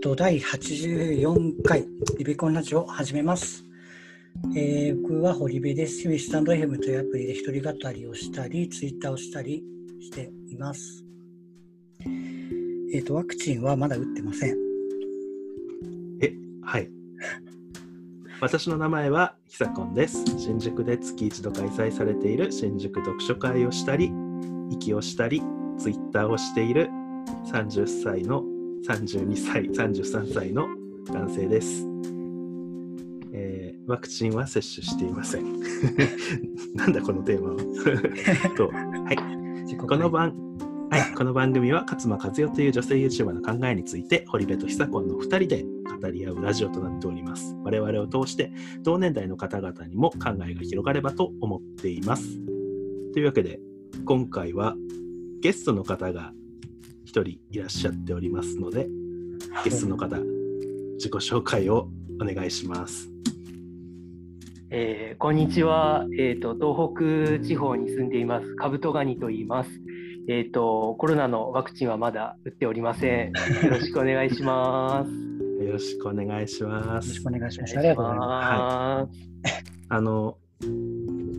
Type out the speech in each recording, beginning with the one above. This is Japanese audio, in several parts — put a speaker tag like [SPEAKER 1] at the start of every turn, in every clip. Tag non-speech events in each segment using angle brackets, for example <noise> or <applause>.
[SPEAKER 1] と、第84回リベコンラジオを始めます。えー僕は堀部です。スタンド FM というアプリで一人語りをしたり、ツイッターをしたりしています。えっ、と、ワクチンはまだ打ってません。
[SPEAKER 2] え、はい。<laughs> 私の名前はひさこんです。新宿で月一度開催されている新宿読書会をしたり、息をしたり、ツイッターをしている30歳の32歳、33歳の男性です。えーワクチンは接種していません。<laughs> なんだこのテーマは。<laughs> とはい。この番、はい、この番組は勝間和代という女性 YouTuber の考えについて堀部と久子の2人で語り合うラジオとなっております。我々を通して同年代の方々にも考えが広がればと思っています。というわけで今回はゲストの方が1人いらっしゃっておりますのでゲストの方自己紹介をお願いします。
[SPEAKER 3] えーこんにちは、えーと。東北地方に住んでいます、カブトガニと言います。えーと。コロナのワクチンはまだ打っておりません。よろしくお願いします。<laughs>
[SPEAKER 2] よろしくお願いしま
[SPEAKER 1] よろし
[SPEAKER 2] す
[SPEAKER 1] くお。願いします。ありがとうございま
[SPEAKER 3] ます。
[SPEAKER 2] あの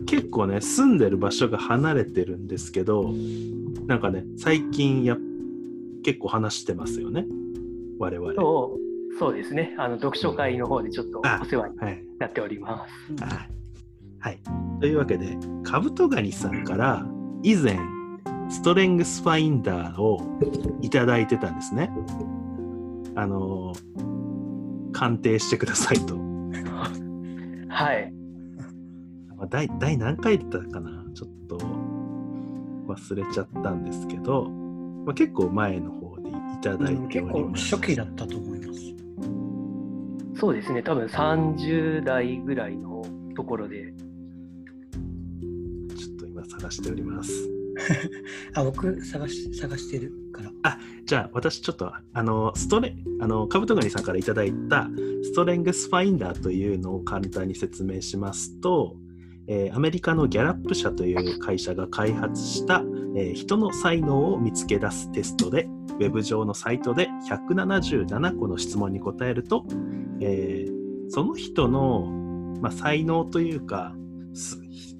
[SPEAKER 2] 結構ね住んでる場所が離れてるんですけどなんかね最近や結構話してますよね。我々。
[SPEAKER 3] そうそうですね、あの読書会の方でちょっと
[SPEAKER 2] あ
[SPEAKER 3] お世話に
[SPEAKER 2] はい、
[SPEAKER 3] なっております。
[SPEAKER 1] す。
[SPEAKER 2] はい。はい、というわけでカブトガニさんから以前ストレングスファインダーをいただいてたんですね。あの鑑定してくださいと。
[SPEAKER 3] はい、
[SPEAKER 2] まあ、第第何回だったかな？ちょっと忘れちゃったんですけど、まあ、結構前の方でいただい
[SPEAKER 1] うん結構
[SPEAKER 2] ております。
[SPEAKER 1] 初期だったと思います。
[SPEAKER 3] そうですね、多分30代ぐらいのところで、
[SPEAKER 2] ちょっと今探しております。<laughs>
[SPEAKER 1] あ、僕探し探してるから。
[SPEAKER 2] じゃあ私ちょっとあのストレあのカブトガニさんからいただいたストレングスファインダーというのを簡単に説明しますと、えーアメリカのギャラップ社という会社が開発した、えー人の才能を見つけ出すテストでウェブ上のサイトで177個の質問に答えると、えーその人の、まあ、才能というか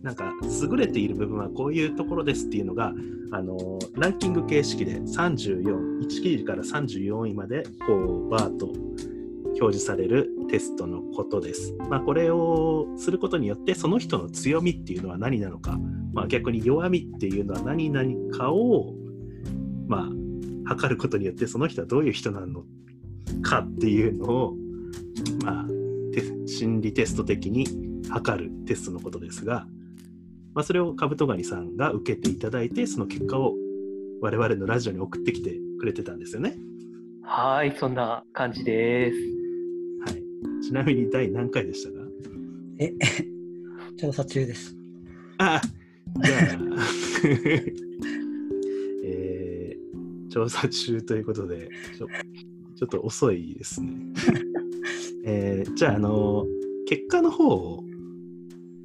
[SPEAKER 2] なんか優れている部分はこういうところですっていうのがあのランキング形式で34、1位から34位までこうバーッと表示されるテストのことです。まあ、これをすることによってその人の強みっていうのは何なのか、まあ、逆に弱みっていうのは何々かを、まあ、測ることによってその人はどういう人なのかっていうのを、まあ、心理テスト的に測るテストのことですが、まあ、それをカブトガニさんが受けていただいてその結果を我々のラジオに送ってきてくれてたんですよね。
[SPEAKER 3] はい、そんな感じです。
[SPEAKER 2] はい、ちなみに第何回でしたか？
[SPEAKER 1] え、<laughs> 調査中です。
[SPEAKER 2] あじゃあ、<laughs> えー調査中ということでちょちょっと遅いですね。<laughs> えーじゃあ、あの結果の方を、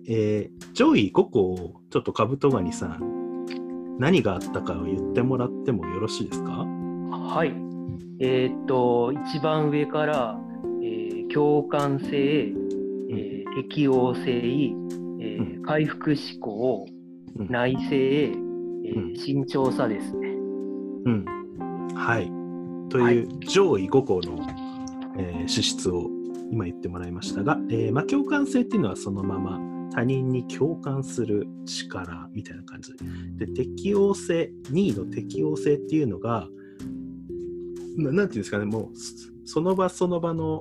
[SPEAKER 2] えー上位5個をちょっとカブトガニさん何があったかを言ってもらってもよろしいですか？
[SPEAKER 3] はい。えーっと、一番上から、えー共感性、えー適応性、えー回復思考、
[SPEAKER 2] うん
[SPEAKER 3] 内省、え
[SPEAKER 2] うん
[SPEAKER 3] ー慎重さですね。
[SPEAKER 2] うん。はい。という上位5個の、えー資質を今言ってもらいましたが、えーまあ、共感性っていうのはそのまま他人に共感する力みたいな感じで適応性2位の適応性っていうのがななんていうんですかねもうそその場その場の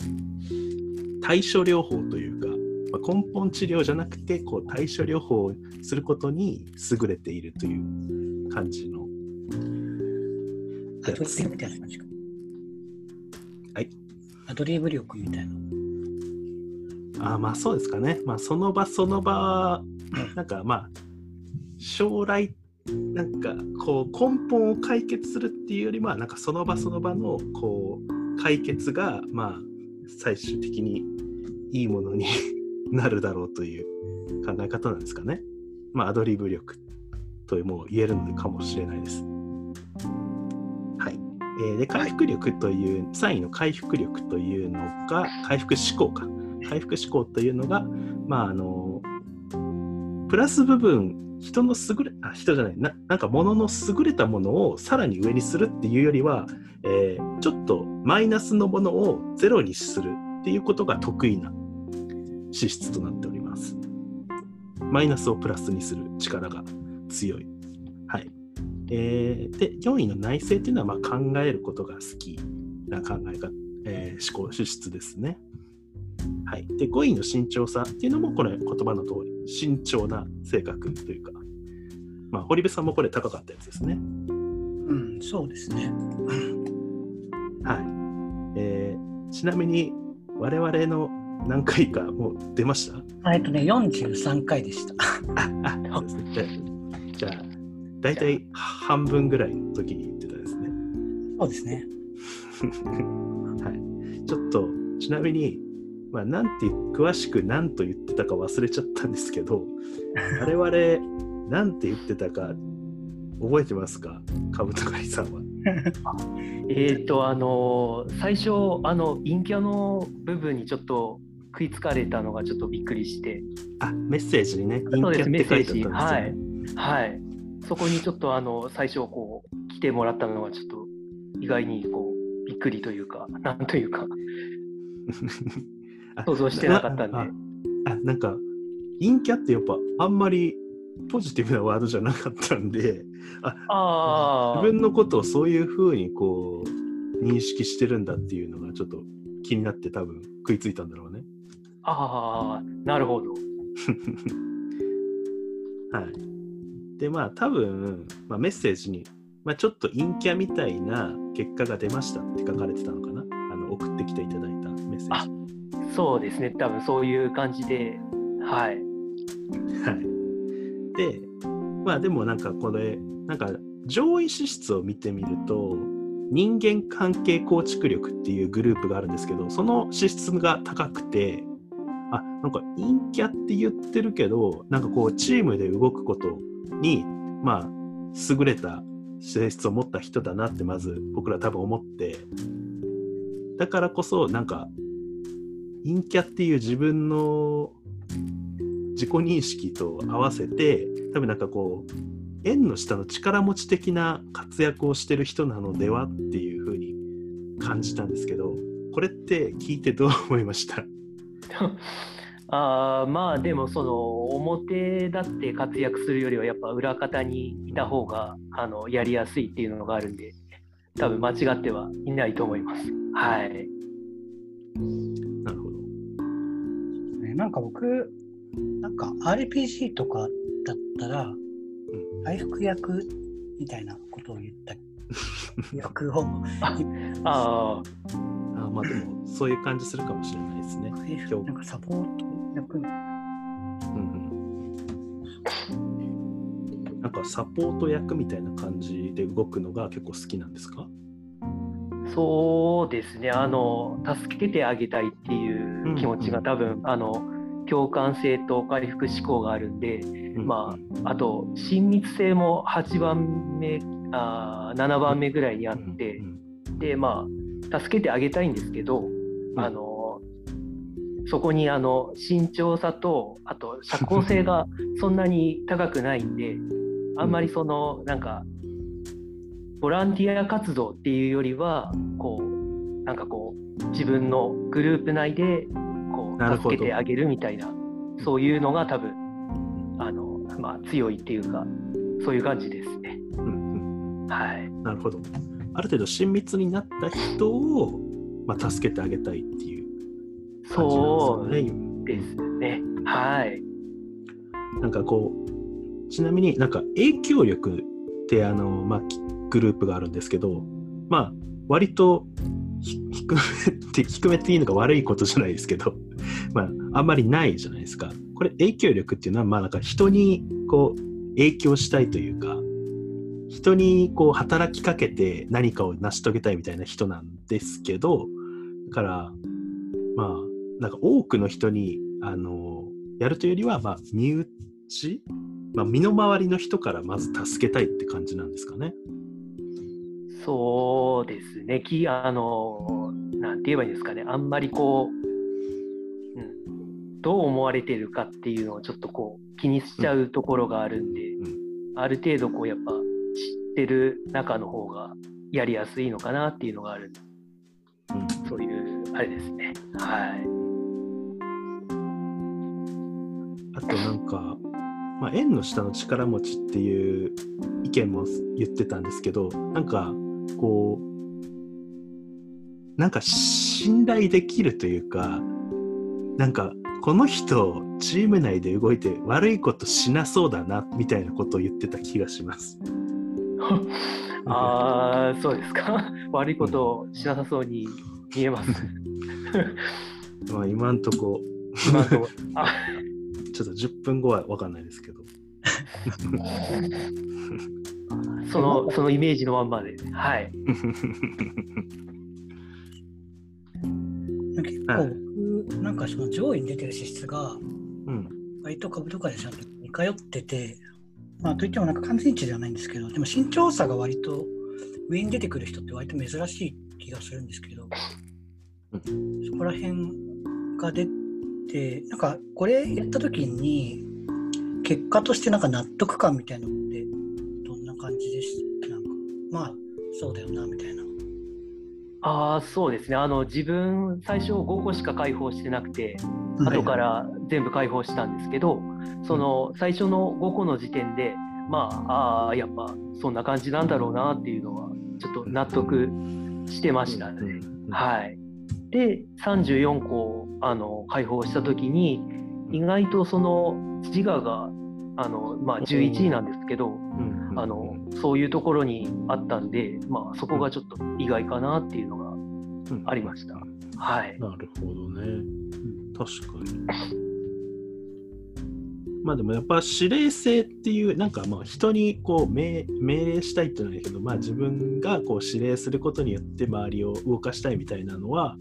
[SPEAKER 2] 対処療法というか、まあ、根本治療じゃなくてこう対処療法をすることに優れているという感じの
[SPEAKER 1] アドリブみたいな感じか。
[SPEAKER 2] はい。
[SPEAKER 1] アドリブ力みたいな。
[SPEAKER 2] あーまあそうですかね。まあその場その場、<coughs> なんかまあ将来なんかこう根本を解決するっていうよりはなんかその場その場のこう解決がまあ最終的にいいものに <laughs> なるだろうという考え方なんですかね。まあアドリブ力とも言えるのかもしれないです。はい。えーで回復力という3位の回復力というのが回復思考か回復思考というのがまああのプラス部分人の優れあ人じゃないななんか物の優れたものをさらに上にするっていうよりは、えーちょっとマイナスのものをゼロにするっていうことが得意な資質となっております。マイナスをプラスにする力が強い。はい。えーで、4位の内政っていうのは、まあ、考えることが好きな考え方、えー思考、資質ですね。はい。で、5位の慎重さっていうのも、これ、言葉の通り、慎重な性格というか、まあ、堀部さんもこれ高かったやつですね。
[SPEAKER 1] うん、そうですね。
[SPEAKER 2] はい。えーちなみに、我々の何回かもう出ました？
[SPEAKER 1] あえっとね、43回でした。
[SPEAKER 2] あ、あ、そうですね。でじゃあ、大体半分ぐらいの時に言ってたですね。
[SPEAKER 1] そうですね。<laughs>
[SPEAKER 2] はい。ちょっと、ちなみに、まあ、なんて、詳しく何と言ってたか忘れちゃったんですけど、<laughs> 我々、なんて言ってたか、覚えてますか？カブトガリさんは。<laughs>
[SPEAKER 3] えっ、と、あの、最初、あの、陰キャの部分にちょっと食いつかれたのがちょっとびっくりして、
[SPEAKER 2] あ、メッセージにね、陰
[SPEAKER 3] そうです、
[SPEAKER 2] キャって書いてあ
[SPEAKER 3] メッセージ、は。い。はい。そこにちょっと、あの、最初、こう、来てもらったのが、ちょっと、意外に、こう、びっくりというか、なんというか、
[SPEAKER 2] あ <laughs>
[SPEAKER 3] 想像してなかったんで。
[SPEAKER 2] ああなんか陰キャってやっぱあんまりポジティブなワードじゃなかったんで
[SPEAKER 3] ああ、
[SPEAKER 2] 自分のことをそういうふうにこう認識してるんだっていうのがちょっと気になって多分食いついたんだろうね。
[SPEAKER 3] ああ、なるほど。<laughs>
[SPEAKER 2] はい、でまあ多分、まあ、メッセージに、まあ、ちょっと陰キャみたいな結果が出ましたって書かれてたのかなあの送ってきていただいたメッセージ。
[SPEAKER 3] そうですね、多分そういう感じで、はい。
[SPEAKER 2] はい。で、まあでもなんかこれ、なんか上位資質を見てみると、人間関係構築力っていうグループがあるんですけど、その資質が高くて、あ、なんか陰キャって言ってるけど、なんかこうチームで動くことに、まあ、優れた性質を持った人だなってまず僕ら多分思って、だからこそなんか陰キャっていう自分の自己認識と合わせて多分なんかこう縁の下の力持ち的な活躍をしてる人なのではっていうふうに感じたんですけどこれって聞いてどう思いました？<laughs>
[SPEAKER 3] あーまあでもその表立って活躍するよりはやっぱ裏方にいた方があのやりやすいっていうのがあるんで多分間違ってはいないと思います。はい。
[SPEAKER 2] なるほど。
[SPEAKER 1] ねなんか僕、なんか RPG とかだったら、回復役みたいなことを言った <laughs> 役を、
[SPEAKER 3] ああ
[SPEAKER 2] あまあでもそういう感じするかもしれないですね。
[SPEAKER 1] なんかサポート役みたい
[SPEAKER 2] うんうん、なんかサポート役みたいな感じで動くのが結構好きなんですか？
[SPEAKER 3] そうですね。あの助けてあげたいっていう気持ちが多分、あの共感性と回復思考があるんで、まあ、あと親密性も8番目あー7番目ぐらいにあって、でまあ助けてあげたいんですけど、あのそこにあの慎重さとあと社交性が <laughs> そんなに高くないんであんまりそのなんかボランティア活動っていうよりはこうなんかこう自分のグループ内でこう助けてあげるみたいなそういうのが多分あの、まあ、強いっていうかそういう感じですね。はい、
[SPEAKER 2] なるほど。ある程度親密になった人を、まあ、助けてあげたいっていう感じ
[SPEAKER 3] そう
[SPEAKER 2] なんですよね。
[SPEAKER 3] ね。はい。
[SPEAKER 2] なんかこう、ちなみになんか影響力ってあの、まあ、きグループがあるんですけど、まあ、割とひ低めって、低めっていいのが悪いことじゃないですけど、まあ、あんまりないじゃないですか。これ影響力っていうのは、まあなんか人にこう影響したいというか、人にこう働きかけて何かを成し遂げたいみたいな人なんですけど、だから、まあ、なんか多くの人に、あの、やるというよりは、まあ、身内、まあ、身の回りの人からまず助けたいって感じなんですかね。
[SPEAKER 3] そうですね、きあの、なんて言えばいいんですかね、あんまりこう、うん、どう思われてるかっていうのをちょっとこう気にしちゃうところがあるんで、
[SPEAKER 2] うん
[SPEAKER 3] ある程度こうやっぱ知ってる中の方がやりやすいのかなっていうのがある
[SPEAKER 2] うん
[SPEAKER 3] そういうあれですね。はい。
[SPEAKER 2] あとなんか、まあ、縁の下の力持ちっていう意見も言ってたんですけどなんかこうなんか信頼できるというかなんかこの人チーム内で動いて悪いことしなそうだなみたいなことを言ってた気がします。
[SPEAKER 3] ああ、そうですか。<laughs> 悪いことをしなさそうに見えます。
[SPEAKER 2] まあ今んとこ
[SPEAKER 3] 今のとこ
[SPEAKER 2] ちょっと10分後は分かんないですけど。<laughs>
[SPEAKER 3] そのそのイメージのまんまで。はい。<laughs>
[SPEAKER 1] 結構僕、なんかその上位に出てる資質が、
[SPEAKER 2] うん
[SPEAKER 1] 割と株とかでちゃんと似通ってて、まあといってもなんか完全一致ではないんですけど、でも身長差が割と上に出てくる人って割と珍しい気がするんですけど、そこら辺が出て、なんかこれやった時に、結果としてなんか納得感みたいなのってどんな感じでした？なんか、まあそうだよなみたいな。
[SPEAKER 3] ああ、そうですね。あの自分最初5個しか開放してなくて、後から全部開放したんですけど、その最初の5個の時点で、まあ、ああ、やっぱそんな感じなんだろうなっていうのは、ちょっと納得してましたね。はい。で、34個あの開放したときに、意外とその自我があの、まあ、11位なんですけど、あのそういうところにあったんで、まあ、そこがちょっと意外かなっていうのがありました。はい。
[SPEAKER 2] なるほどね。確かに。まあでもやっぱ指令性っていうなんかまあ人にこう命命令したいっていうのはないけど、まあ、自分がこう指令することによって周りを動かしたいみたいなのは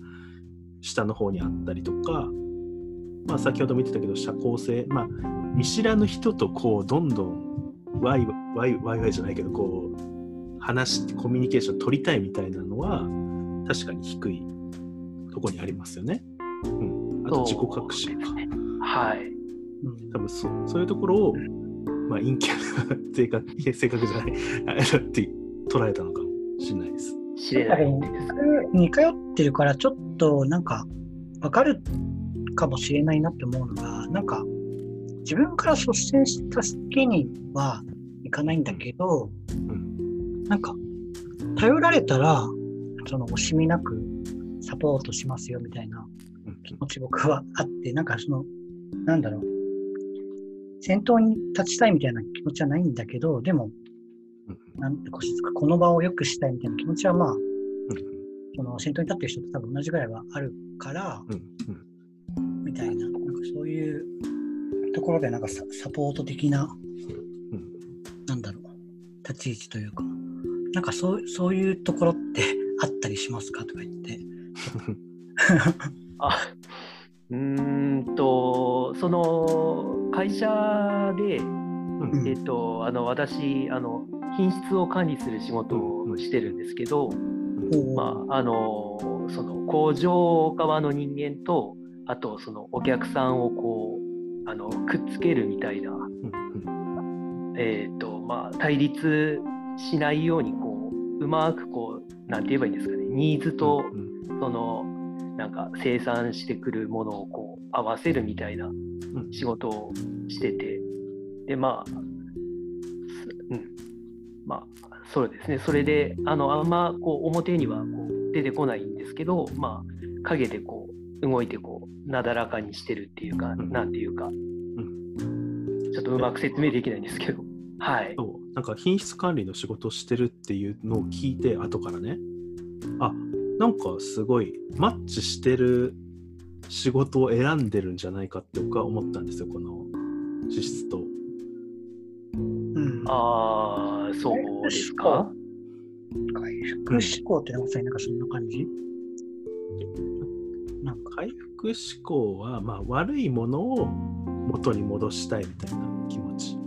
[SPEAKER 2] 下の方にあったりとか、まあ、先ほども言ってたけど社交性、まあ、見知らぬ人とこうどんどんワイワイワイワイじゃないけどこう話してコミュニケーション取りたいみたいなのは確かに低いとこにありますよね。うん、あと自己隠しか。
[SPEAKER 3] はい。
[SPEAKER 2] 多分そそういうところを、まあ、陰キャな性格性格じゃないって捉えたのかもしれないです。
[SPEAKER 3] 知れない。
[SPEAKER 1] 似通ってるからちょっとなんかわかるかもしれないなって思うのがなんか自分から率先した好きにはいかないんだけど、
[SPEAKER 2] ん
[SPEAKER 1] なんか頼られたらその惜しみなくサポートしますよみたいな
[SPEAKER 2] うん
[SPEAKER 1] 気持ち僕はあってなんかそのなんだろう先頭に立ちたいみたいな気持ちはないんだけどでも
[SPEAKER 2] うん。
[SPEAKER 1] なんてこうこの場を良くしたいみたいな気持ちはまあ
[SPEAKER 2] うん。
[SPEAKER 1] その先頭に立ってる人と多分同じぐらいはあるから、みたいな、なんかそういうところでなんかササポート的な、
[SPEAKER 2] うん
[SPEAKER 1] なんだろう、立ち位置というか、なんかそうそういうところってあったりしますか？とか言って。<laughs>
[SPEAKER 3] あうーんと、その会社で、
[SPEAKER 2] うん。
[SPEAKER 3] えっと、あの私あの、品質を管理する仕事をしてるんですけど、まあ、あのその工場側の人間と、あとそのお客さんをこうあのくっつけるみたいな、
[SPEAKER 2] うん。
[SPEAKER 3] えーとまあ、対立しないようにこううまくこうなんて言えばいいんですかねニーズと
[SPEAKER 2] うん。
[SPEAKER 3] そのなんか生産してくるものをこう合わせるみたいな
[SPEAKER 2] うん。
[SPEAKER 3] 仕事をしてて。でまあ、すうん、まあそうですね。それであのあんまこう表にはこう出てこないんですけどまあ影でこう動いてこうなだらかにしてるっていうか、
[SPEAKER 2] うん。
[SPEAKER 3] なんていうか、ちょっとうまく説明できないんですけど。はい。
[SPEAKER 2] そう。なんか品質管理の仕事をしてるっていうのを聞いて後からね。あなんかすごいマッチしてる仕事を選んでるんじゃないかって僕は思ったんですよこの資質と。
[SPEAKER 1] うん、
[SPEAKER 3] ああそうですか？
[SPEAKER 1] 回復思考ってなんかさなんかそんな感じ？なんか、
[SPEAKER 2] 回復思考は、まあ、悪いものを元に戻したいみたいな気持ち。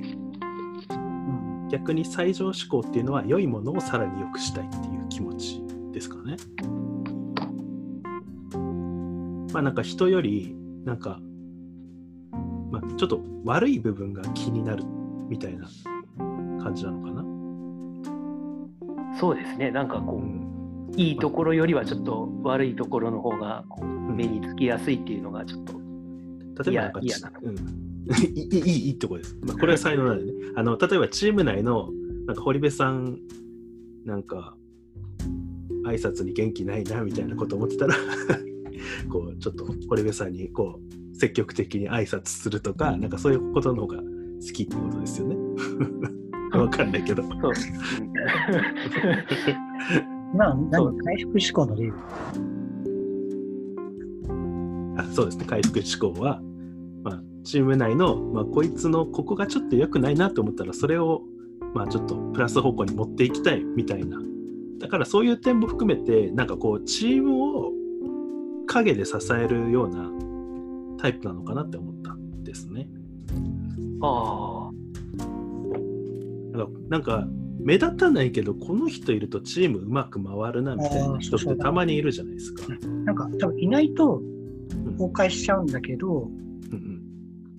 [SPEAKER 1] うん、
[SPEAKER 2] 逆に最上思考っていうのは良いものをさらに良くしたいっていういう気持ちですかね。まあなんか人よりなんか、まあ、ちょっと悪い部分が気になるみたいな感じなのかな？
[SPEAKER 3] そうですね、なんかこう、
[SPEAKER 2] うん
[SPEAKER 3] いいところよりはちょっと悪いところの方が目につきやすいっていうのがちょっと、
[SPEAKER 2] 例えばなんか
[SPEAKER 3] 嫌な
[SPEAKER 2] うん、いいいいいいとこです。まあ、これは才能なんでね。あの例えばチーム内のなんか堀部さんなんか挨拶に元気ないなみたいなこと思ってたらこうちょっと堀部さんにこう積極的に挨拶するとかなんかそういうことの方が好きってことですよね。<laughs> わかんないけど。
[SPEAKER 3] そう、
[SPEAKER 1] まあ、何回復志向の例
[SPEAKER 2] あそうですね。回復志向は、まあ、チーム内の、まあ、こいつのここがちょっと良くないなと思ったらそれを、まあ、ちょっとプラス方向に持っていきたいみたいな。だからそういう点も含めてなんかこうチームを陰で支えるようなタイプなのかなって思ったんですね。
[SPEAKER 3] あ
[SPEAKER 2] なんかなんか目立たないけどこの人いるとチームうまく回るなみたいな人ってたまにいるじゃないですか。
[SPEAKER 1] なんか多分いないと
[SPEAKER 2] うん
[SPEAKER 1] 崩壊しちゃうんだけど、
[SPEAKER 2] うん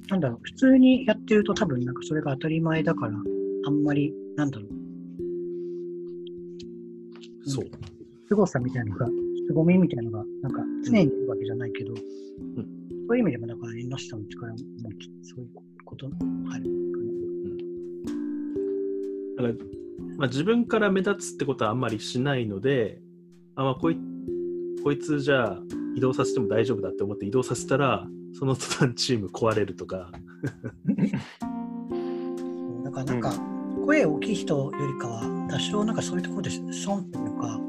[SPEAKER 1] なんだろう、普通にやってると多分なんかそれが当たり前だから、あんまり、なんだろう、
[SPEAKER 2] うん、そう。
[SPEAKER 1] 凄さみたいなのが、凄みみたいなのが、なんか常にいるわけじゃないけど、そういう意味でもだから縁の下の力もそういうことある
[SPEAKER 2] だから、まあ、自分から目立つってことはあんまりしないので、あまあ、こいこいつじゃあ移動させても大丈夫だって思って移動させたら、その途端チーム壊れるとか、<laughs>
[SPEAKER 1] そうだからなんか、声大きい人よりかは、多少なんかそういうところで損っていうのか、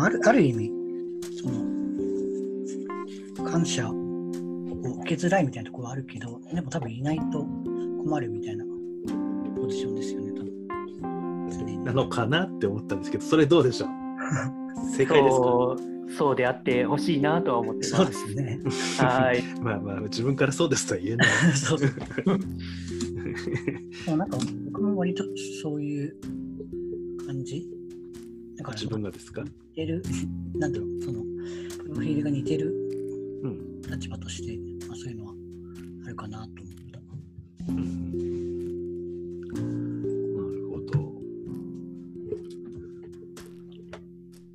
[SPEAKER 1] まあ、あるある意味、その、感謝を受けづらいみたいなところはあるけど、でも多分いないと困るみたいなポジションですよね、多分。
[SPEAKER 2] なのかなって思ったんですけど、それどうでしょう？<laughs> 正
[SPEAKER 3] あ、
[SPEAKER 2] 解ですか？
[SPEAKER 3] そうそうであってほしいなとは思って
[SPEAKER 1] そうで
[SPEAKER 3] ます。
[SPEAKER 1] すね。
[SPEAKER 3] はい。<laughs>
[SPEAKER 2] まあまあ、自分からそうですとは言えない。<laughs>
[SPEAKER 1] そう。でもなんか僕も割とそういう感じだから
[SPEAKER 2] 自分がですか？
[SPEAKER 1] 似てる、なんだろう、その、プロフィールが似てる。
[SPEAKER 2] うん。
[SPEAKER 1] 立場として、まあ、そういうのはあるかなと思った。
[SPEAKER 2] うん。なるほど。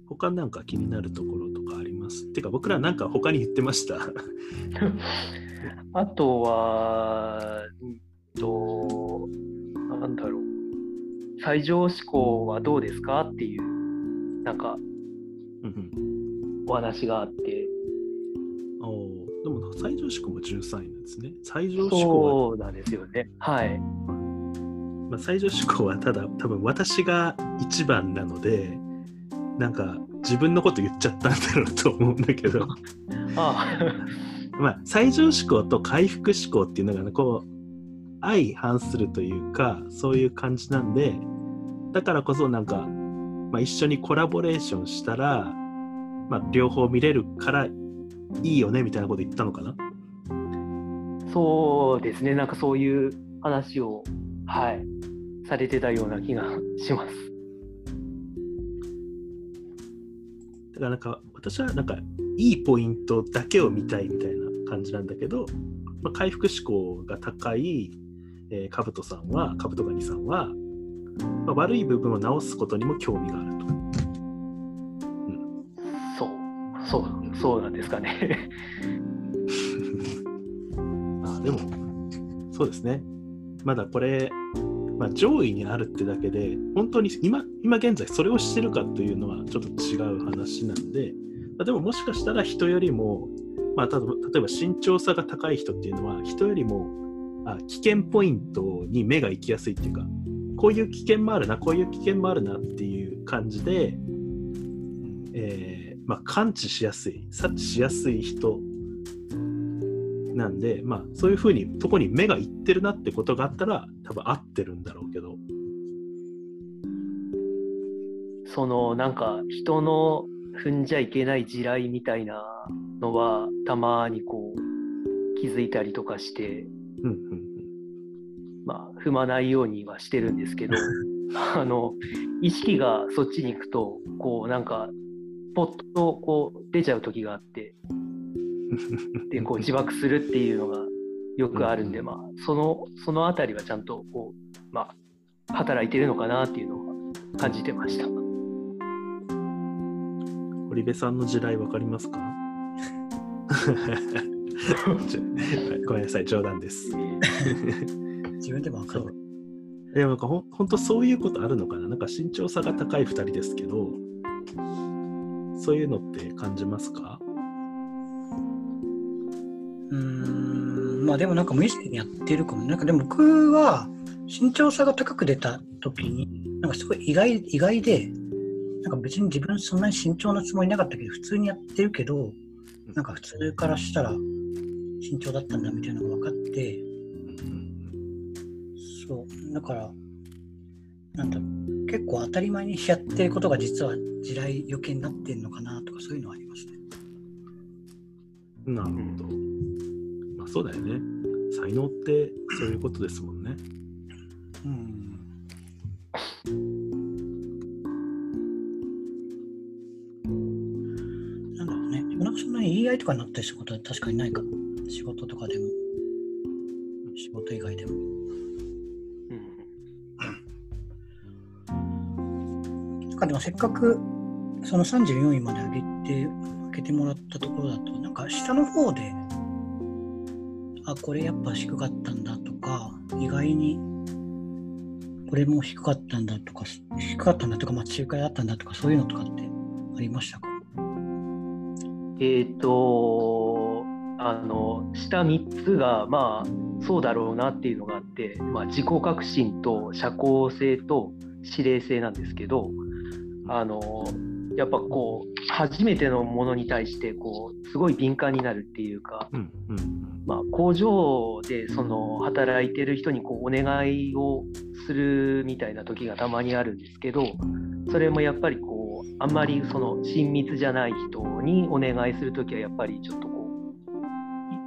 [SPEAKER 2] 他なんか気になるところとかあります？てか僕らなんか他に言ってました。<laughs>
[SPEAKER 3] あとは、うんと、なんだろう、最上志向はどうですか？っていう、なんかお話があって、
[SPEAKER 2] おーでも最上志向も13位なんですね。最上志向は、
[SPEAKER 3] そうなんですよね。はい。
[SPEAKER 2] まあ、最上志向はただ多分私が一番なのでなんか自分のこと言っちゃったんだろうと思うんだけど <laughs>
[SPEAKER 3] あ <laughs>
[SPEAKER 2] まあ最上志向と回復志向っていうのがねこう相反するというかそういう感じなんでだからこそなんか、まあ、一緒にコラボレーションしたら、まあ、両方見れるからいいよねみたいなこと言ったのかな？
[SPEAKER 3] そうですね。なんかそういう話を、はい、されてたような気がします。
[SPEAKER 2] だからなんか私はなんかいいポイントだけを見たいみたいな感じなんだけど、まあ、回復志向が高い、えー、カブトさんはカブトガニさんは、まあ、悪い部分を直すことにも興味があると。
[SPEAKER 3] そう、そう、そうなんですかね。<laughs>
[SPEAKER 2] あでもそうですねまだこれ、まあ、上位にあるってだけで本当に今今現在それをしてるかというのはちょっと違う話なんで、まあでももしかしたら人よりも、まあ、た例えば身長差が高い人っていうのは人よりもあ危険ポイントに目が行きやすいっていうかこういう危険もあるなこういう危険もあるなっていう感じで、えーまあ、感知しやすい察知しやすい人なんで、まあ、そういうふうにとこに目がいってるなってことがあったら多分合ってるんだろうけど、
[SPEAKER 3] そのなんか人の踏んじゃいけない地雷みたいなのはたまにこう気づいたりとかして、
[SPEAKER 2] うんうん。
[SPEAKER 3] まあ、踏まないようにはしてるんですけど、<laughs> あの意識がそっちに行くとこうなんかポッとこう出ちゃう時があってでこう自爆するっていうのがよくあるんで、まあ、そのその辺りはちゃんとこう、まあ、働いてるのかなっていうのは感じてました。
[SPEAKER 2] 堀部さんの地雷わかりますか？<laughs> <laughs> ごめんなさい、冗談です。
[SPEAKER 1] 自分でも分かる。
[SPEAKER 2] でもなんかほん本当そういうことあるのかな？なんか身長差が高い2人ですけど、そういうのって感じますか？
[SPEAKER 1] うーん、まあでもなんか無意識にやってるかも。なんかでも僕は身長差が高く出た時に、なんかすごい意外意外で、なんか別に自分そんなに身長のつもりなかったけど、普通にやってるけど、なんか普通からしたら身長だったんだみたいなのが分かって、そう、だから、なんだろう、結構当たり前にやってることが実は地雷余計になってんのかなとかそういうのはありますね。
[SPEAKER 2] なるほど。まあそうだよね。才能ってそういうことですもんね。
[SPEAKER 1] うん。なんだろうね。でもなんかそんなに言い合いとかになったりすることは確かにないかも。仕事とかでも。仕事以外でも。なんかでもせっかくその34位まで上げて、上げてもらったところだと、なんか下の方で、あ、これやっぱ低かったんだとか、意外にこれも低かったんだとか、低かったんだとか、まあ中華だったんだとか、そういうのとかってありましたか？
[SPEAKER 3] えっ、とあの下3つがまあそうだろうなっていうのがあって、まあ、自己革新と社交性と指令性なんですけどあのやっぱこう初めてのものに対してこうすごい敏感になるっていうか、
[SPEAKER 2] うんうん
[SPEAKER 3] まあ、工場でその働いてる人にこうお願いをするみたいな時がたまにあるんですけどそれもやっぱりこうあんまりその親密じゃない人にお願いする時はやっぱりちょっとこ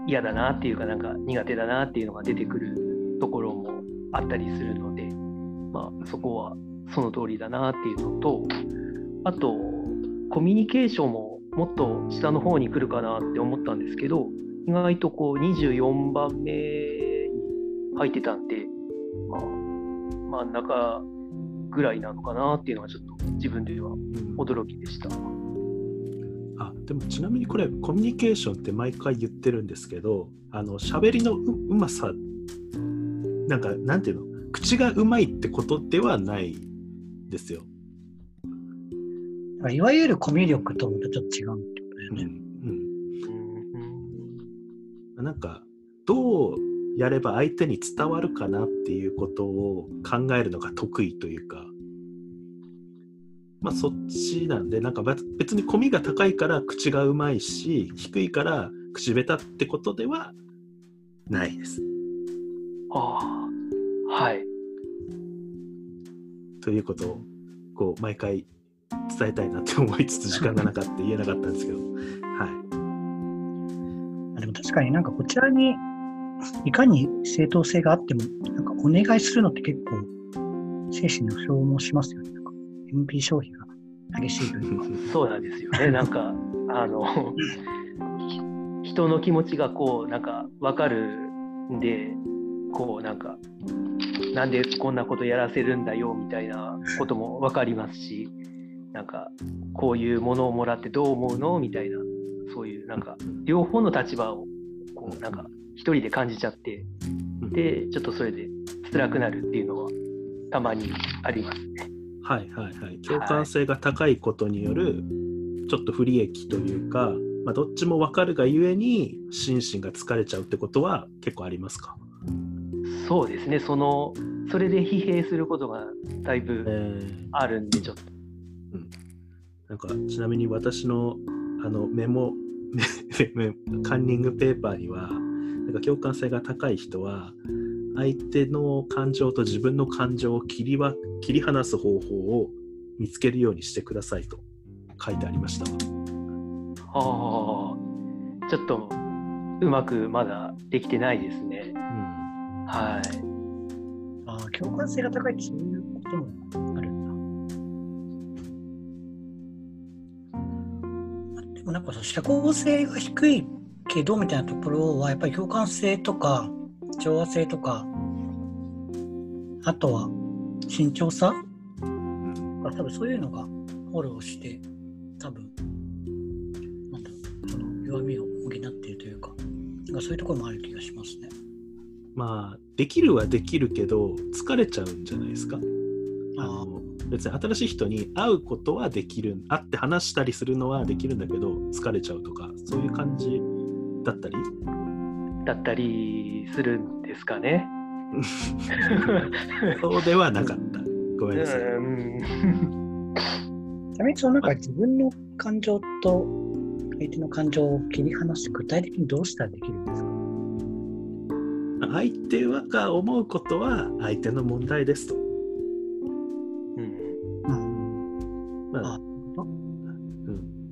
[SPEAKER 3] うい嫌だなっていうかなんか苦手だなっていうのが出てくるところもあったりするので、まあ、そこはその通りだなっていうのとあとコミュニケーションももっと下の方に来るかなって思ったんですけど意外とこう24番目に入ってたんで、まあ、真ん中ぐらいなのかなっていうのはちょっと自分では
[SPEAKER 2] うん
[SPEAKER 3] 驚きでした。
[SPEAKER 2] あでもちなみにこれコミュニケーションって毎回言ってるんですけどあの喋りのううまさなんかなんていうの？口がうまいってことではないですよ。
[SPEAKER 1] いわゆるコミュ力とまたちょっと違うってことだよ
[SPEAKER 2] うん
[SPEAKER 1] ね。
[SPEAKER 2] うん、なんかどうやれば相手に伝わるかなっていうことを考えるのが得意というかまあそっちなんでなんか別別に込みが高いから口がうまいし低いから口下手ってことではないです。
[SPEAKER 3] ああはい
[SPEAKER 2] ということをこう毎回伝えたいなって思いつつ時間がなかった言えなかったんですけど、はい、
[SPEAKER 1] あでも確かになんかこちらにいかに正当性があっても、なんかお願いするのって結構精神の消耗しますよね。なんか MP 消費が激しいというか。
[SPEAKER 3] そうなんですよねなんかあの <laughs> ひ人の気持ちがこうなんか分かるんでこうなんかなんでこんなことやらせるんだよみたいなことも分かりますしなんかこういうものをもらってどう思うのみたいなそういうなんか両方の立場をこうなんか一人で感じちゃってでちょっとそれで辛くなるっていうのはたまにありますね。
[SPEAKER 2] はいはいはい。共感性が高いことによるちょっと不利益というか、まあ、どっちも分かるがゆえに心身が疲れちゃうってことは結構ありますか、
[SPEAKER 3] そうですね。そのそれで疲弊することがだいぶ
[SPEAKER 2] えー。
[SPEAKER 3] あるんでちょっと。
[SPEAKER 2] なんかちなみに私のあのメモ <laughs> メメカンニングペーパーにはなんか共感性が高い人は相手の感情と自分の感情を切りわ切り離す方法を見つけるようにしてくださいと書いてありました。
[SPEAKER 3] ああ。ちょっとうまくまだできてないですね。
[SPEAKER 2] うん。
[SPEAKER 3] はい
[SPEAKER 1] ああ、共感性が高いってそういうここともあるんだ。でもなんかさ、社交性が低いけどみたいなところは、やっぱり共感性とか、調和性とか、あとは慎重さ？多分そういうのがフォローして、多分、なんだろう、その弱みを補っているというかそういうところもある気がしますね。
[SPEAKER 2] まあできるはできるけど疲れちゃうんじゃないですか？あの別に新しい人に会うことはできる会って話したりするのはできるんだけど疲れちゃうとかそういう感じだったり？
[SPEAKER 3] だったりするんですかね。<laughs>
[SPEAKER 2] そうではなかった。ごめんなさい。ち
[SPEAKER 1] なみにその中自分の感情と相手の感情を切り離して具体的にどうしたらできるんですか？
[SPEAKER 2] 相手はが思うことは相手の問題ですと。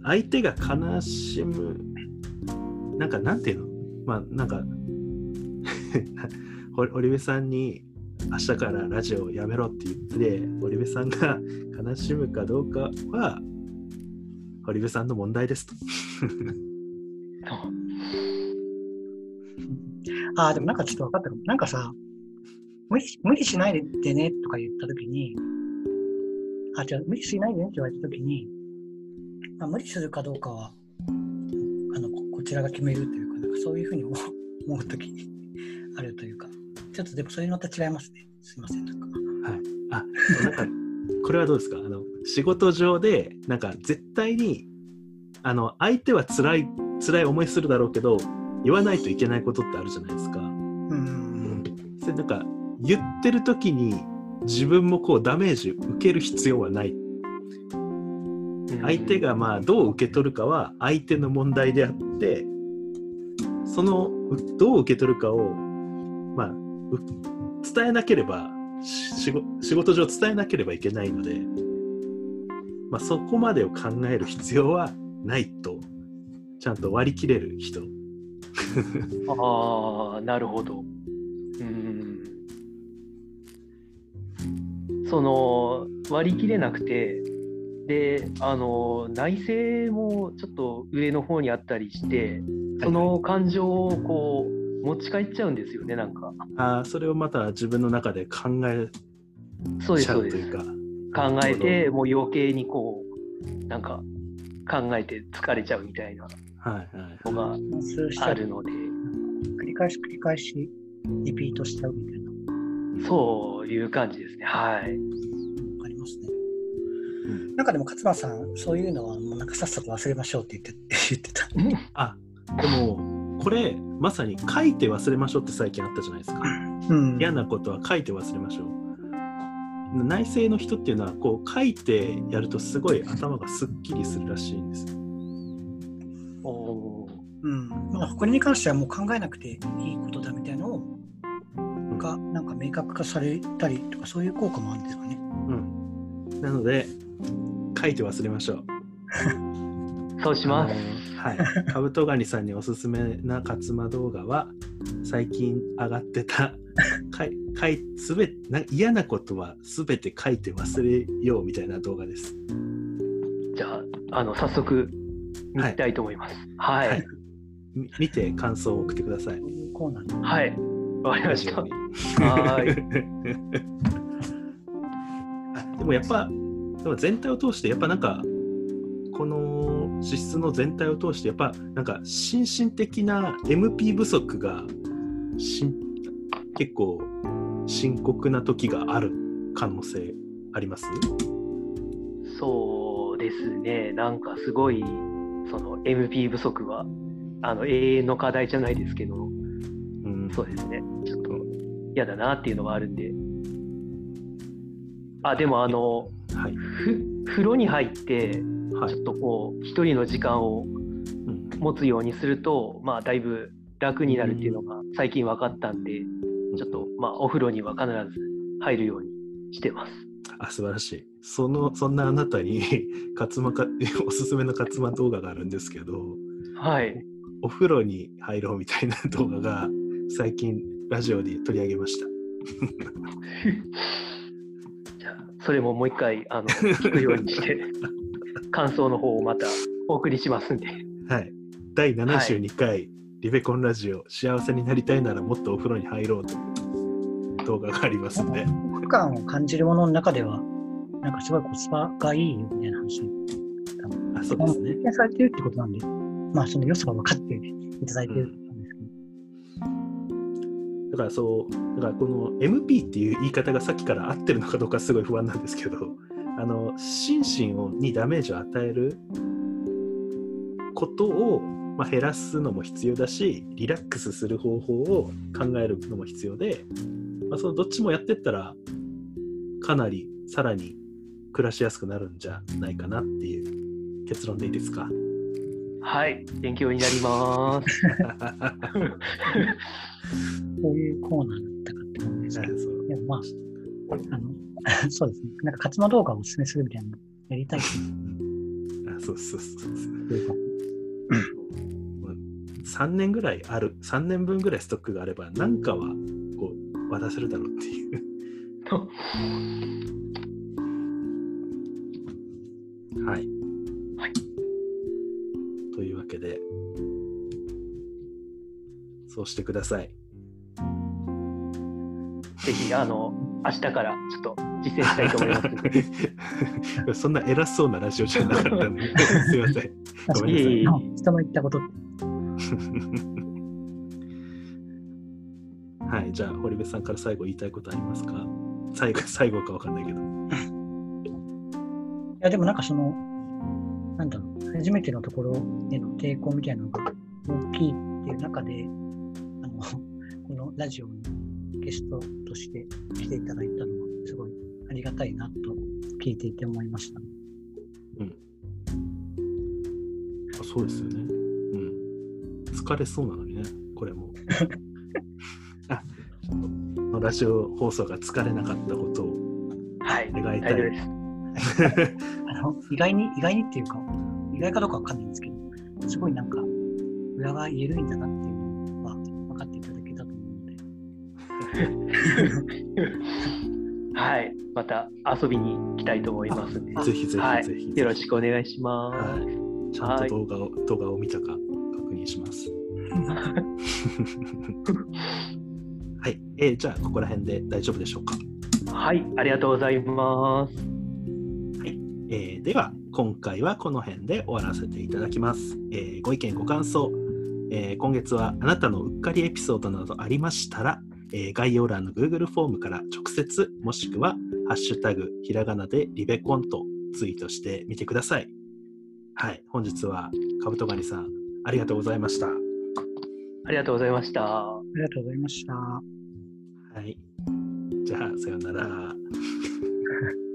[SPEAKER 2] 相手が悲しむ、なんかなんていうの？まあなんか <laughs> 堀部さんに明日からラジオをやめろって言って堀部さんが <laughs> 悲しむかどうかは堀部さんの問題ですと。
[SPEAKER 1] ああ、でもなんかちょっと分かったかも。なんかさ、無理無理しないでねとか言ったときに、あ、じゃあ無理しないでねって言われたときに、まあ、無理するかどうかは、あのこちらが決めるというか、なんかそういうふうに思う <laughs> ときに <laughs> あるというか、ちょっとでもそれにまた違いますね。すいません、なんか。
[SPEAKER 2] はい。あ、なんか、これはどうですか？あの、仕事上で、なんか絶対に、あの、相手は辛い、辛い思いするだろうけど、言わないといけないことってあるじゃないですか。うん、それなんか言ってる時に自分もこうダメージ受ける必要はない。相手がまあどう受け取るかは相手の問題であってそのどう受け取るかをまあ伝えなければ仕事上伝えなければいけないので、まあ、そこまでを考える必要はないとちゃんと割り切れる人
[SPEAKER 3] ああ、なるほど。うん。その割り切れなくて、で、あの内政もちょっと上の方にあったりして、その感情をこう持ち帰っちゃうんですよね、なんか。
[SPEAKER 2] ああ、それをまた自分の中で考えちゃうというか。
[SPEAKER 3] 考えて、もう余計にこう、なんか考えて疲れちゃうみたいな。のがあるので、
[SPEAKER 1] 繰り返し繰り返しリピートしちゃうみたい
[SPEAKER 3] な。そういう感じですね。はい。
[SPEAKER 1] わかりますね。なんかでも勝間さん、そういうのはもうなんかさっさと忘れましょうって言って <laughs> 言ってた。
[SPEAKER 2] あでも、これ、まさに書いて忘れましょうって最近あったじゃないですか。うん、嫌なことは書いて忘れましょう。内政の人っていうのはこう書いてやるとすごい頭がすっきりするらしいんです。
[SPEAKER 1] うんまあ、これに関してはもう考えなくていいことだみたいなのがなんか明確化されたりとかそういう効果もあるんですかね。
[SPEAKER 2] うん、なので書いて忘れましょう。<laughs>
[SPEAKER 3] そうします。
[SPEAKER 2] はい。カブトガニさんにおすすめな勝間動画は最近上がってたかいかいすべな嫌なことはすべて書いて忘れようみたいな動画です。
[SPEAKER 3] じゃああの早速見たいと思います。はい、はいはい
[SPEAKER 2] 見て感想を送ってください。
[SPEAKER 3] はい、わかりました。はい。<laughs>
[SPEAKER 2] でもやっぱ、でも全体を通して、やっぱなんか、この資質の全体を通して、やっぱなんか心身的な MP 不足がし結構深刻な時がある可能性あります？
[SPEAKER 3] そうですね、なんかすごい、その MP 不足はあの永遠の課題じゃないですけど、うん、そうですね、ちょっと嫌だなっていうのはあるんで。あでもあの、はい、風呂に入って、ちょっとこう、一人の時間を持つようにすると、まあ、だいぶ楽になるっていうのが最近分かったんで、ちょっと、まあ、お風呂には必ず入るようにしてます。
[SPEAKER 2] あ素晴らしい。そのそんなあなたに勝間かおすすめの勝間動画があるんですけど、
[SPEAKER 3] はい。
[SPEAKER 2] お風呂に入ろうみたいな動画が最近ラジオで取り上げました。
[SPEAKER 3] じ <laughs> じゃあ、それももう一回あの聞くようにして、<laughs> 感想の方をまたお送りしますんで。
[SPEAKER 2] はい。第72回、リベコンラジオ、幸せになりたいならもっとお風呂に入ろうという動画がありますんで、
[SPEAKER 1] 負感を感じるものの中では、なんかすごいコスパがいいよみたいな話、
[SPEAKER 2] あそうですね。
[SPEAKER 1] されてるってことなんで、まあその良さが分かっていただいてるってことなんですけど、
[SPEAKER 2] だからそう、だからこの MP っていう言い方がさっきから合ってるのかどうかすごい不安なんですけど、あの心身をにダメージを与えることを、まあ、減らすのも必要だし、リラックスする方法を考えるのも必要で、まあ、そのどっちもやってったら、かなりさらに暮らしやすくなるんじゃないかなっていう結論でいいですか？
[SPEAKER 3] はい、勉強になります。<laughs> <laughs> <laughs>
[SPEAKER 1] こういうコーナーだったかって思うんですけど、
[SPEAKER 2] そう
[SPEAKER 1] でもまあ、あの <laughs> そうですね、なんか活動動画をお勧めするみたいなのやりたい。<laughs>
[SPEAKER 2] あそうそうそうそう。
[SPEAKER 1] というか、
[SPEAKER 2] 3年ぐらいある3年分ぐらいストックがあれば何かはこう渡せるだろうっていう。<laughs> はい、
[SPEAKER 3] はい、
[SPEAKER 2] というわけで。そうしてください。
[SPEAKER 3] ぜひ、あの、明日からちょっと実践したいと思います。<laughs>
[SPEAKER 2] そんな偉そうなラジオじゃなかったので。<laughs> すいません。ごめんなさい。
[SPEAKER 1] 人の言ったこと
[SPEAKER 2] はいじゃあ堀部さんから最後言いたいことありますか？最後最後かわかんないけど。<laughs>
[SPEAKER 1] いや、でもなんかその、なんだろう、初めてのところでの抵抗みたいなのが大きいっていう中で、あの、このラジオにゲストとして来ていただいたのは、すごいありがたいなと聞いていて思いました。
[SPEAKER 2] あそうですよね。うん。疲れそうなのにね、これも。<laughs> あ、ラジオ放送が疲れなかったことを
[SPEAKER 3] はい、
[SPEAKER 2] 願いたい。
[SPEAKER 3] 大丈夫です。<laughs>
[SPEAKER 1] あの意外に、意外にっていうか、意外かどうかわかんないんですけど、すごいなんか、裏が緩いんだなって <laughs>
[SPEAKER 3] はい、また遊びに来たいと思いますんで、
[SPEAKER 2] ぜひぜ
[SPEAKER 3] はい
[SPEAKER 2] ひぜひ。
[SPEAKER 3] よろしくお願いします。
[SPEAKER 2] はい。ちゃんと動画を、動画を見たか確認します。<laughs> はい。えーじゃあ、ここら辺で大丈夫でしょうか？
[SPEAKER 3] はい、ありがとうございます。
[SPEAKER 2] えーでは今回はこの辺で終わらせていただきます、えーご意見ご感想、えー今月はあなたのうっかりエピソードなどありましたら、えー概要欄の Google フォームから直接もしくは「ハッシュタグひらがな」でリベコンとツイートしてみてくださいはい本日はカブトガニさんありがとうございました
[SPEAKER 3] ありがとうございました。
[SPEAKER 1] ありがとうございました。
[SPEAKER 2] はいじゃあさようなら <laughs>